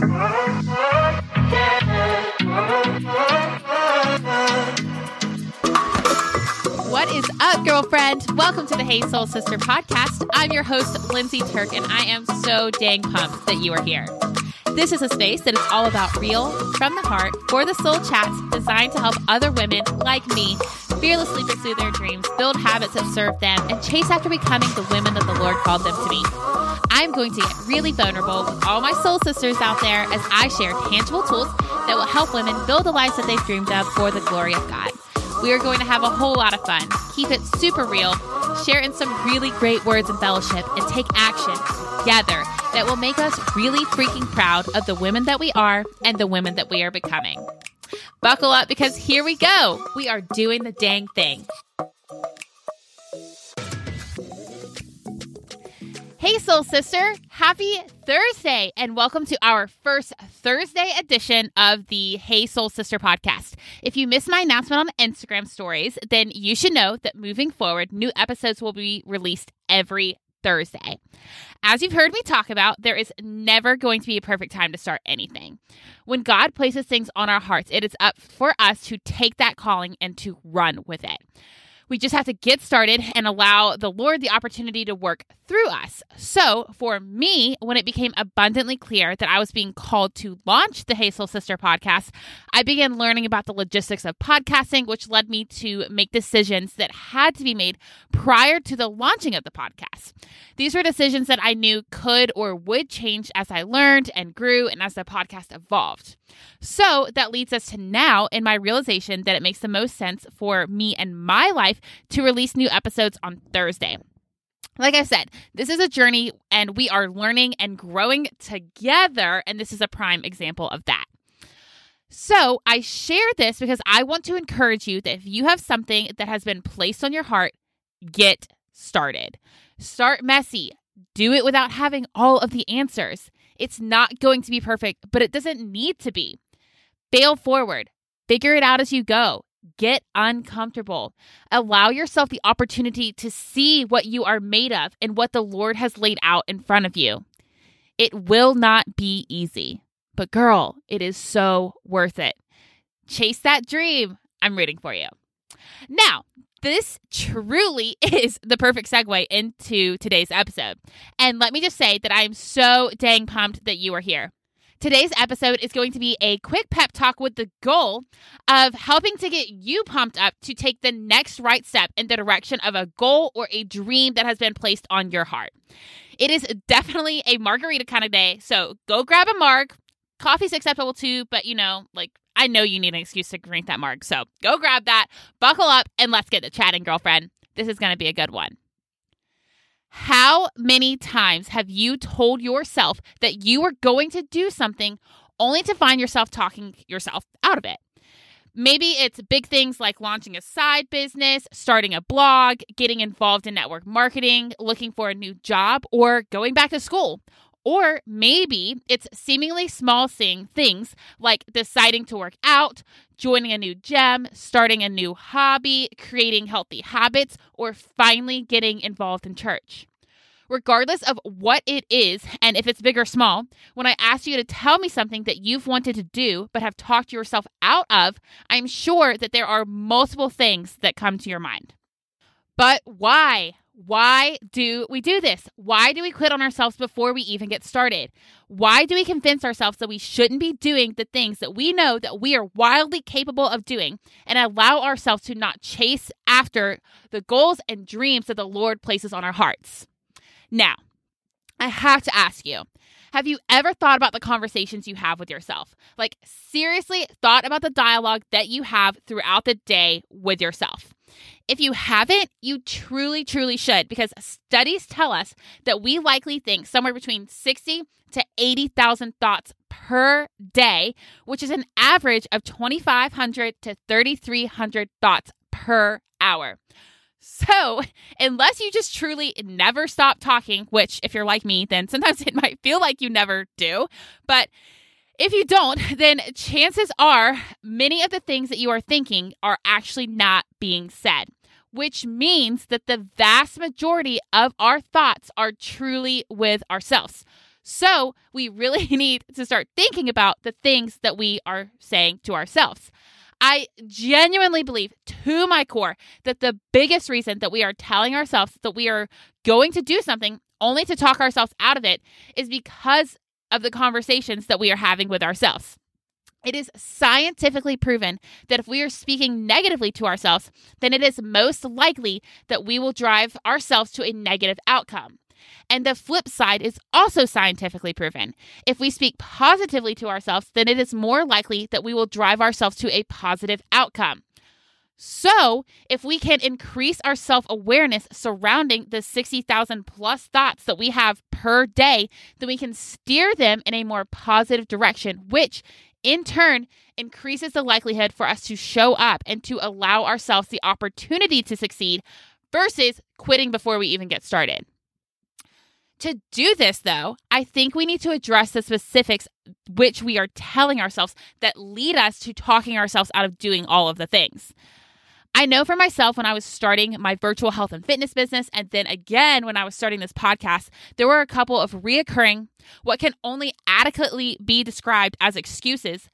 What is up, girlfriend? Welcome to the Hey Soul Sister podcast. I'm your host, Lindsay Turk, and I am so dang pumped that you are here. This is a space that is all about real, from the heart, for the soul chats designed to help other women like me fearlessly pursue their dreams, build habits that serve them, and chase after becoming the women that the Lord called them to be. I'm going to get really vulnerable with all my soul sisters out there as I share tangible tools that will help women build the lives that they've dreamed of for the glory of God. We are going to have a whole lot of fun, keep it super real, share in some really great words and fellowship, and take action together that will make us really freaking proud of the women that we are and the women that we are becoming. Buckle up because here we go. We are doing the dang thing. Hey, Soul Sister. Happy Thursday, and welcome to our first Thursday edition of the Hey Soul Sister podcast. If you missed my announcement on Instagram stories, then you should know that moving forward, new episodes will be released every Thursday. As you've heard me talk about, there is never going to be a perfect time to start anything. When God places things on our hearts, it is up for us to take that calling and to run with it. We just have to get started and allow the Lord the opportunity to work through us. So, for me, when it became abundantly clear that I was being called to launch the Soul Sister podcast, I began learning about the logistics of podcasting, which led me to make decisions that had to be made prior to the launching of the podcast. These were decisions that I knew could or would change as I learned and grew and as the podcast evolved. So, that leads us to now in my realization that it makes the most sense for me and my life to release new episodes on Thursday. Like I said, this is a journey and we are learning and growing together. And this is a prime example of that. So, I share this because I want to encourage you that if you have something that has been placed on your heart, get started. Start messy. Do it without having all of the answers. It's not going to be perfect, but it doesn't need to be. Fail forward. Figure it out as you go. Get uncomfortable. Allow yourself the opportunity to see what you are made of and what the Lord has laid out in front of you. It will not be easy, but girl, it is so worth it. Chase that dream. I'm rooting for you. Now, this truly is the perfect segue into today's episode. And let me just say that I am so dang pumped that you are here. Today's episode is going to be a quick pep talk with the goal of helping to get you pumped up to take the next right step in the direction of a goal or a dream that has been placed on your heart. It is definitely a margarita kind of day, so go grab a marg. Coffee's acceptable too, but you know, like I know you need an excuse to drink that marg. So go grab that, buckle up, and let's get to chatting, girlfriend. This is going to be a good one. How many times have you told yourself that you were going to do something only to find yourself talking yourself out of it? Maybe it's big things like launching a side business, starting a blog, getting involved in network marketing, looking for a new job, or going back to school. Or maybe it's seemingly small thing, things like deciding to work out, joining a new gym, starting a new hobby, creating healthy habits, or finally getting involved in church. Regardless of what it is, and if it's big or small, when I ask you to tell me something that you've wanted to do but have talked yourself out of, I'm sure that there are multiple things that come to your mind. But why? Why do we do this? Why do we quit on ourselves before we even get started? Why do we convince ourselves that we shouldn't be doing the things that we know that we are wildly capable of doing and allow ourselves to not chase after the goals and dreams that the Lord places on our hearts? Now, I have to ask you have you ever thought about the conversations you have with yourself? Like, seriously, thought about the dialogue that you have throughout the day with yourself? If you haven't, you truly, truly should because studies tell us that we likely think somewhere between 60 to 80,000 thoughts per day, which is an average of 2,500 to 3,300 thoughts per hour. So, unless you just truly never stop talking, which if you're like me, then sometimes it might feel like you never do, but if you don't, then chances are many of the things that you are thinking are actually not being said, which means that the vast majority of our thoughts are truly with ourselves. So we really need to start thinking about the things that we are saying to ourselves. I genuinely believe to my core that the biggest reason that we are telling ourselves that we are going to do something only to talk ourselves out of it is because of the conversations that we are having with ourselves. It is scientifically proven that if we are speaking negatively to ourselves, then it is most likely that we will drive ourselves to a negative outcome. And the flip side is also scientifically proven. If we speak positively to ourselves, then it is more likely that we will drive ourselves to a positive outcome. So, if we can increase our self awareness surrounding the 60,000 plus thoughts that we have per day, then we can steer them in a more positive direction, which in turn increases the likelihood for us to show up and to allow ourselves the opportunity to succeed versus quitting before we even get started. To do this, though, I think we need to address the specifics which we are telling ourselves that lead us to talking ourselves out of doing all of the things. I know for myself when I was starting my virtual health and fitness business, and then again when I was starting this podcast, there were a couple of reoccurring, what can only adequately be described as excuses,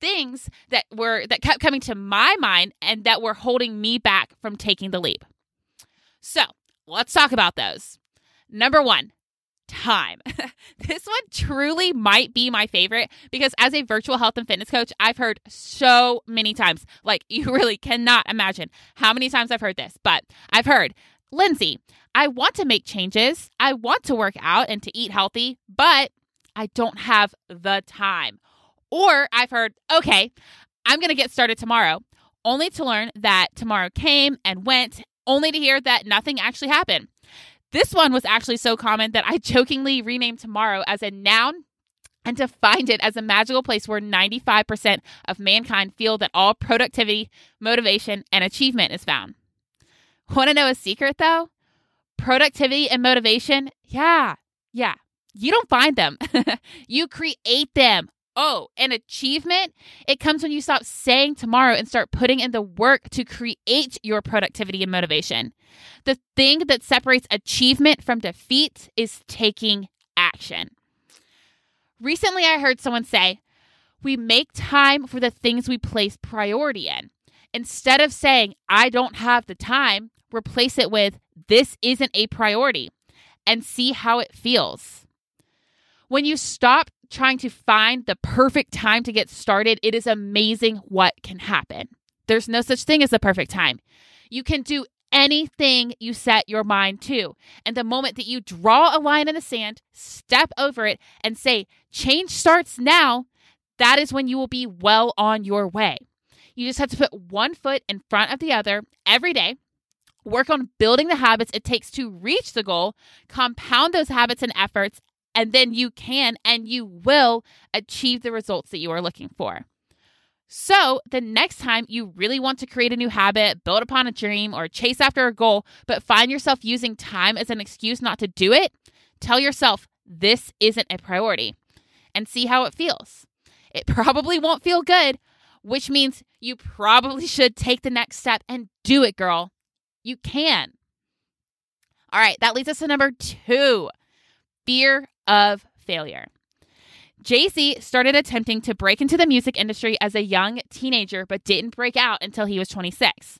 things that were that kept coming to my mind and that were holding me back from taking the leap. So let's talk about those. Number one, time. this one truly might be my favorite because as a virtual health and fitness coach, I've heard so many times. Like, you really cannot imagine how many times I've heard this, but I've heard, Lindsay, I want to make changes. I want to work out and to eat healthy, but I don't have the time. Or I've heard, okay, I'm going to get started tomorrow, only to learn that tomorrow came and went, only to hear that nothing actually happened. This one was actually so common that I jokingly renamed tomorrow as a noun and to find it as a magical place where 95% of mankind feel that all productivity, motivation, and achievement is found. Want to know a secret though? Productivity and motivation, yeah, yeah, you don't find them. you create them. Oh, an achievement, it comes when you stop saying tomorrow and start putting in the work to create your productivity and motivation. The thing that separates achievement from defeat is taking action. Recently, I heard someone say, We make time for the things we place priority in. Instead of saying, I don't have the time, replace it with, This isn't a priority, and see how it feels. When you stop trying to find the perfect time to get started, it is amazing what can happen. There's no such thing as the perfect time. You can do anything you set your mind to. And the moment that you draw a line in the sand, step over it, and say, change starts now, that is when you will be well on your way. You just have to put one foot in front of the other every day. Work on building the habits it takes to reach the goal, compound those habits and efforts, and then you can and you will achieve the results that you are looking for. So, the next time you really want to create a new habit, build upon a dream, or chase after a goal, but find yourself using time as an excuse not to do it, tell yourself this isn't a priority and see how it feels. It probably won't feel good, which means you probably should take the next step and do it, girl. You can. All right, that leads us to number two fear of failure. Jay-Z started attempting to break into the music industry as a young teenager, but didn't break out until he was 26.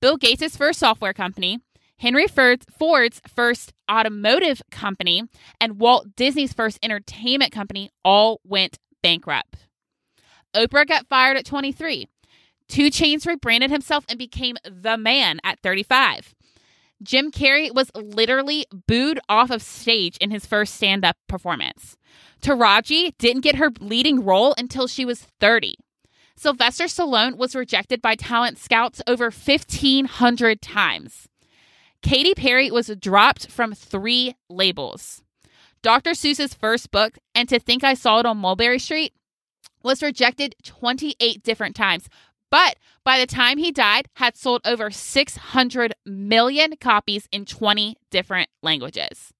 Bill Gates' first software company, Henry Ford's first automotive company, and Walt Disney's first entertainment company all went bankrupt. Oprah got fired at 23. 2 Chainz rebranded himself and became the man at 35. Jim Carrey was literally booed off of stage in his first stand up performance. Taraji didn't get her leading role until she was 30. Sylvester Stallone was rejected by talent scouts over 1,500 times. Katy Perry was dropped from three labels. Dr. Seuss's first book, And to Think I Saw It on Mulberry Street, was rejected 28 different times, but by the time he died, had sold over 600 million copies in 20 different languages.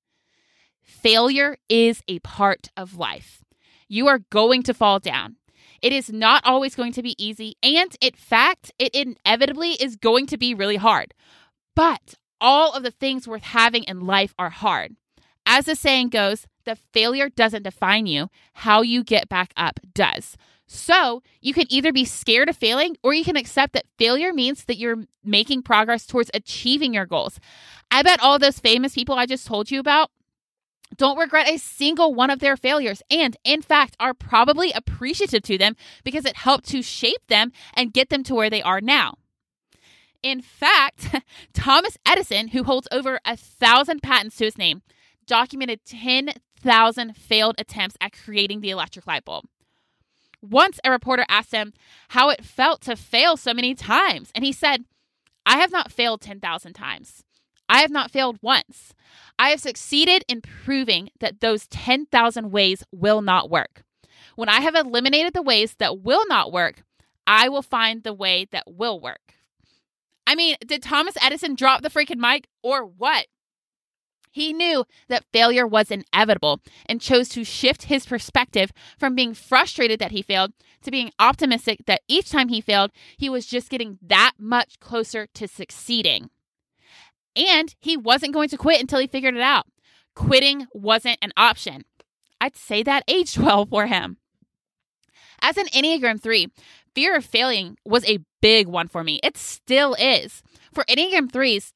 Failure is a part of life. You are going to fall down. It is not always going to be easy, and in fact, it inevitably is going to be really hard. But all of the things worth having in life are hard. as the saying goes, the failure doesn't define you, how you get back up does. So you can either be scared of failing or you can accept that failure means that you're making progress towards achieving your goals. I bet all those famous people I just told you about don't regret a single one of their failures and, in fact, are probably appreciative to them because it helped to shape them and get them to where they are now. In fact, Thomas Edison, who holds over a thousand patents to his name, documented 10,000 failed attempts at creating the electric light bulb. Once a reporter asked him how it felt to fail so many times, and he said, I have not failed 10,000 times. I have not failed once. I have succeeded in proving that those 10,000 ways will not work. When I have eliminated the ways that will not work, I will find the way that will work. I mean, did Thomas Edison drop the freaking mic or what? He knew that failure was inevitable and chose to shift his perspective from being frustrated that he failed to being optimistic that each time he failed, he was just getting that much closer to succeeding. And he wasn't going to quit until he figured it out. Quitting wasn't an option. I'd say that aged well for him. As an Enneagram 3, fear of failing was a big one for me. It still is. For Enneagram 3s,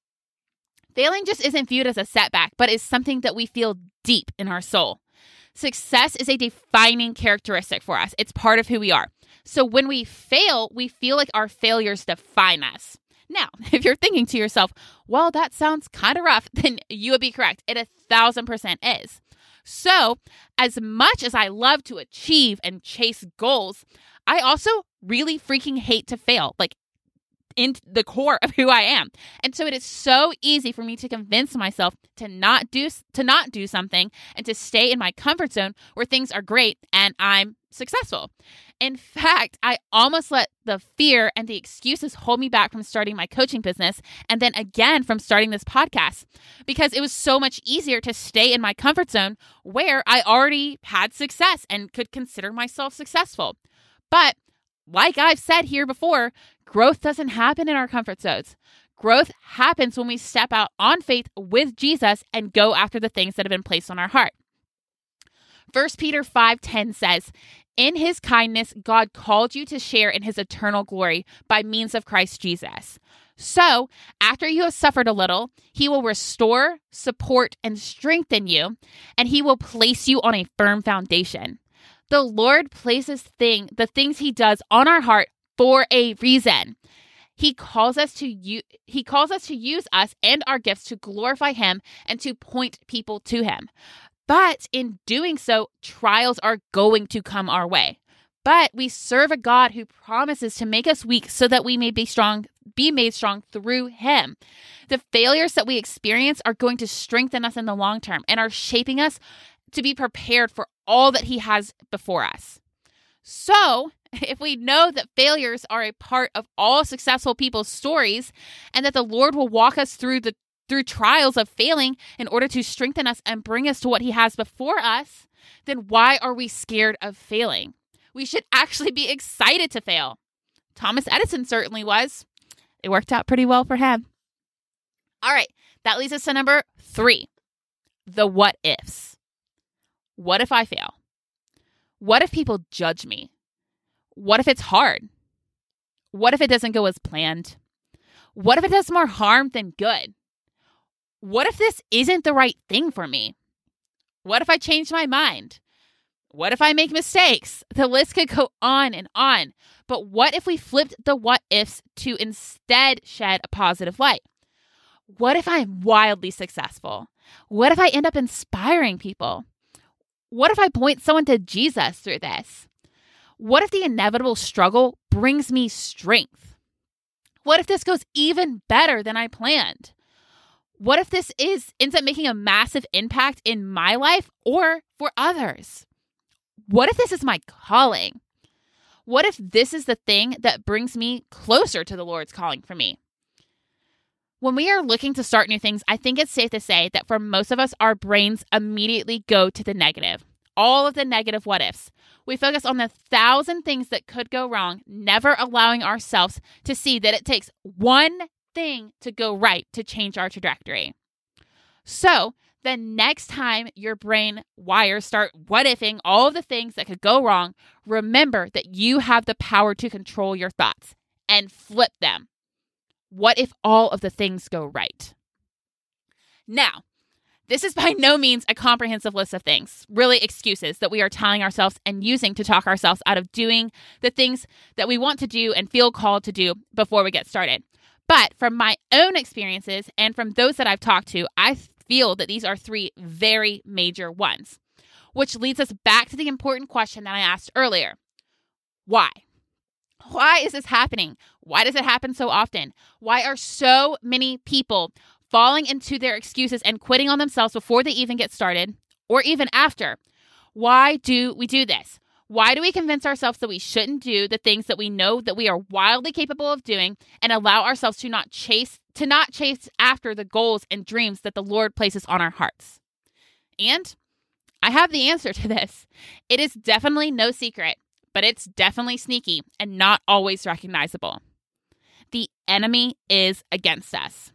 Failing just isn't viewed as a setback, but is something that we feel deep in our soul. Success is a defining characteristic for us, it's part of who we are. So when we fail, we feel like our failures define us. Now, if you're thinking to yourself, well, that sounds kind of rough, then you would be correct. It a thousand percent is. So, as much as I love to achieve and chase goals, I also really freaking hate to fail. Like, in the core of who I am. And so it is so easy for me to convince myself to not do to not do something and to stay in my comfort zone where things are great and I'm successful. In fact, I almost let the fear and the excuses hold me back from starting my coaching business and then again from starting this podcast because it was so much easier to stay in my comfort zone where I already had success and could consider myself successful. But like I've said here before, growth doesn't happen in our comfort zones. Growth happens when we step out on faith with Jesus and go after the things that have been placed on our heart. 1 Peter 5:10 says, "In his kindness God called you to share in his eternal glory by means of Christ Jesus." So, after you have suffered a little, he will restore, support, and strengthen you, and he will place you on a firm foundation. The Lord places thing the things he does on our heart for a reason. He calls us to u- he calls us to use us and our gifts to glorify him and to point people to him. But in doing so, trials are going to come our way. But we serve a God who promises to make us weak so that we may be strong, be made strong through him. The failures that we experience are going to strengthen us in the long term and are shaping us to be prepared for all that He has before us. So, if we know that failures are a part of all successful people's stories and that the Lord will walk us through the through trials of failing in order to strengthen us and bring us to what he has before us, then why are we scared of failing? We should actually be excited to fail. Thomas Edison certainly was. It worked out pretty well for him. All right, that leads us to number 3. The what ifs. What if I fail? What if people judge me? What if it's hard? What if it doesn't go as planned? What if it does more harm than good? What if this isn't the right thing for me? What if I change my mind? What if I make mistakes? The list could go on and on. But what if we flipped the what ifs to instead shed a positive light? What if I'm wildly successful? What if I end up inspiring people? What if I point someone to Jesus through this? What if the inevitable struggle brings me strength? What if this goes even better than I planned? What if this is ends up making a massive impact in my life or for others? What if this is my calling? What if this is the thing that brings me closer to the Lord's calling for me? When we are looking to start new things, I think it's safe to say that for most of us, our brains immediately go to the negative. All of the negative what ifs. We focus on the thousand things that could go wrong, never allowing ourselves to see that it takes one thing to go right to change our trajectory. So, the next time your brain wires start what ifing all of the things that could go wrong, remember that you have the power to control your thoughts and flip them. What if all of the things go right? Now, this is by no means a comprehensive list of things, really excuses that we are telling ourselves and using to talk ourselves out of doing the things that we want to do and feel called to do before we get started. But from my own experiences and from those that I've talked to, I feel that these are three very major ones, which leads us back to the important question that I asked earlier why? Why is this happening? Why does it happen so often? Why are so many people falling into their excuses and quitting on themselves before they even get started or even after? Why do we do this? Why do we convince ourselves that we shouldn't do the things that we know that we are wildly capable of doing and allow ourselves to not chase to not chase after the goals and dreams that the Lord places on our hearts? And I have the answer to this. It is definitely no secret, but it's definitely sneaky and not always recognizable. The enemy is against us.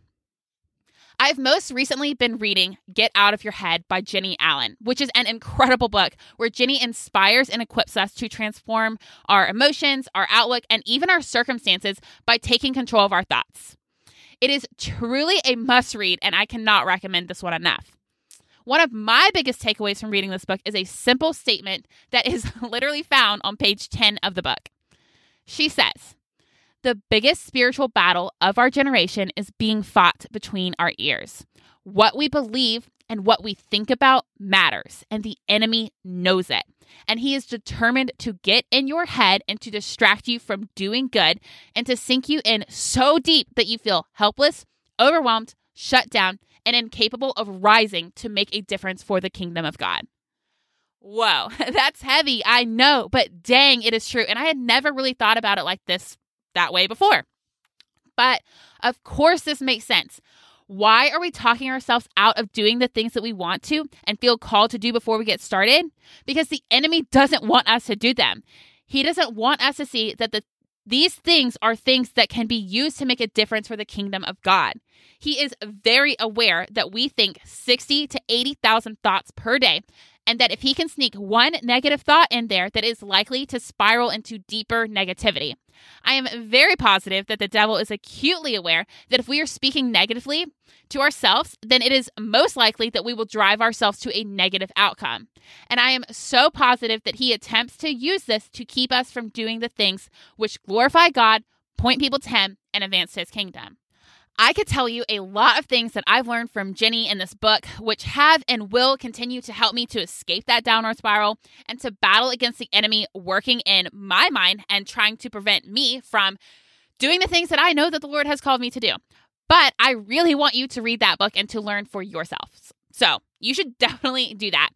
I've most recently been reading Get Out of Your Head by Jennie Allen, which is an incredible book where Jennie inspires and equips us to transform our emotions, our outlook, and even our circumstances by taking control of our thoughts. It is truly a must read, and I cannot recommend this one enough. One of my biggest takeaways from reading this book is a simple statement that is literally found on page 10 of the book. She says, the biggest spiritual battle of our generation is being fought between our ears. What we believe and what we think about matters, and the enemy knows it. And he is determined to get in your head and to distract you from doing good and to sink you in so deep that you feel helpless, overwhelmed, shut down, and incapable of rising to make a difference for the kingdom of God. Whoa, that's heavy, I know, but dang, it is true. And I had never really thought about it like this that way before. But of course, this makes sense. Why are we talking ourselves out of doing the things that we want to and feel called to do before we get started? Because the enemy doesn't want us to do them. He doesn't want us to see that the these things are things that can be used to make a difference for the kingdom of God. He is very aware that we think 60 to 80,000 thoughts per day and that if he can sneak one negative thought in there that is likely to spiral into deeper negativity. I am very positive that the devil is acutely aware that if we are speaking negatively to ourselves, then it is most likely that we will drive ourselves to a negative outcome. And I am so positive that he attempts to use this to keep us from doing the things which glorify God, point people to him, and advance his kingdom. I could tell you a lot of things that I've learned from Jennie in this book, which have and will continue to help me to escape that downward spiral and to battle against the enemy working in my mind and trying to prevent me from doing the things that I know that the Lord has called me to do. But I really want you to read that book and to learn for yourselves. So you should definitely do that.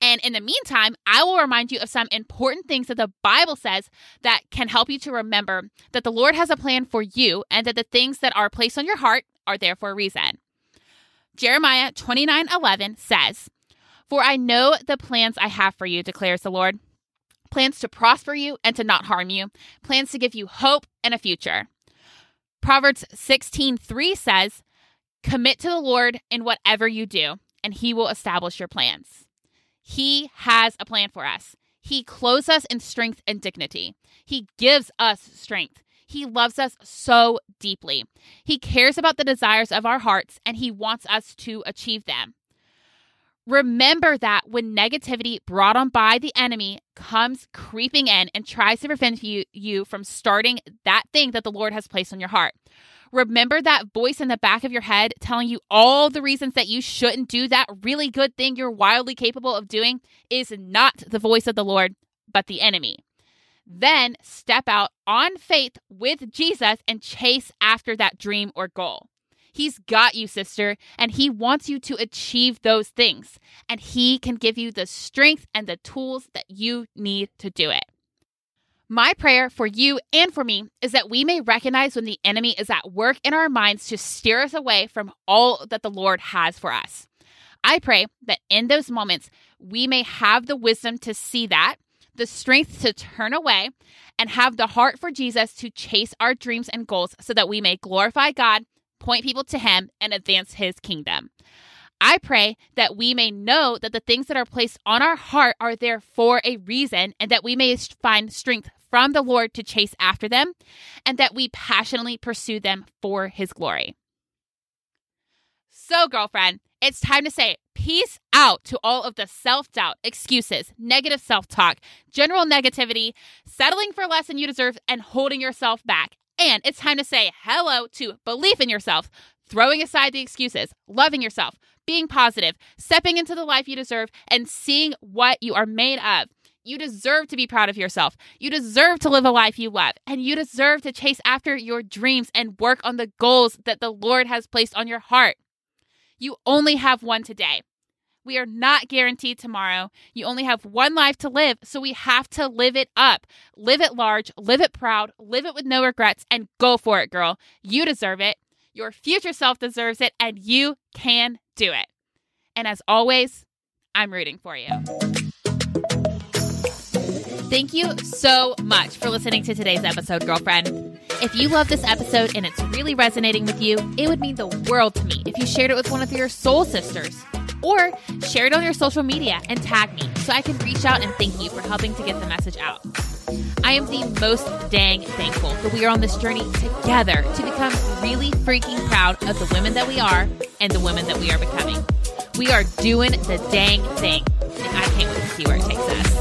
And in the meantime, I will remind you of some important things that the Bible says that can help you to remember that the Lord has a plan for you and that the things that are placed on your heart are there for a reason. Jeremiah 29 11 says, For I know the plans I have for you, declares the Lord plans to prosper you and to not harm you, plans to give you hope and a future. Proverbs 16 3 says, Commit to the Lord in whatever you do, and he will establish your plans. He has a plan for us. He clothes us in strength and dignity. He gives us strength. He loves us so deeply. He cares about the desires of our hearts and he wants us to achieve them. Remember that when negativity brought on by the enemy comes creeping in and tries to prevent you, you from starting that thing that the Lord has placed on your heart. Remember that voice in the back of your head telling you all the reasons that you shouldn't do that really good thing you're wildly capable of doing is not the voice of the Lord, but the enemy. Then step out on faith with Jesus and chase after that dream or goal. He's got you, sister, and he wants you to achieve those things. And he can give you the strength and the tools that you need to do it. My prayer for you and for me is that we may recognize when the enemy is at work in our minds to steer us away from all that the Lord has for us. I pray that in those moments, we may have the wisdom to see that, the strength to turn away, and have the heart for Jesus to chase our dreams and goals so that we may glorify God, point people to Him, and advance His kingdom. I pray that we may know that the things that are placed on our heart are there for a reason and that we may find strength from the Lord to chase after them and that we passionately pursue them for his glory. So, girlfriend, it's time to say peace out to all of the self doubt, excuses, negative self talk, general negativity, settling for less than you deserve, and holding yourself back. And it's time to say hello to belief in yourself, throwing aside the excuses, loving yourself, being positive, stepping into the life you deserve, and seeing what you are made of. You deserve to be proud of yourself. You deserve to live a life you love. And you deserve to chase after your dreams and work on the goals that the Lord has placed on your heart. You only have one today. We are not guaranteed tomorrow. You only have one life to live, so we have to live it up. Live it large, live it proud, live it with no regrets, and go for it, girl. You deserve it. Your future self deserves it, and you can do it. And as always, I'm rooting for you. Thank you so much for listening to today's episode, girlfriend. If you love this episode and it's really resonating with you, it would mean the world to me if you shared it with one of your soul sisters. Or share it on your social media and tag me so I can reach out and thank you for helping to get the message out. I am the most dang thankful that we are on this journey together to become really freaking proud of the women that we are and the women that we are becoming. We are doing the dang thing, and I can't wait to see where it takes us.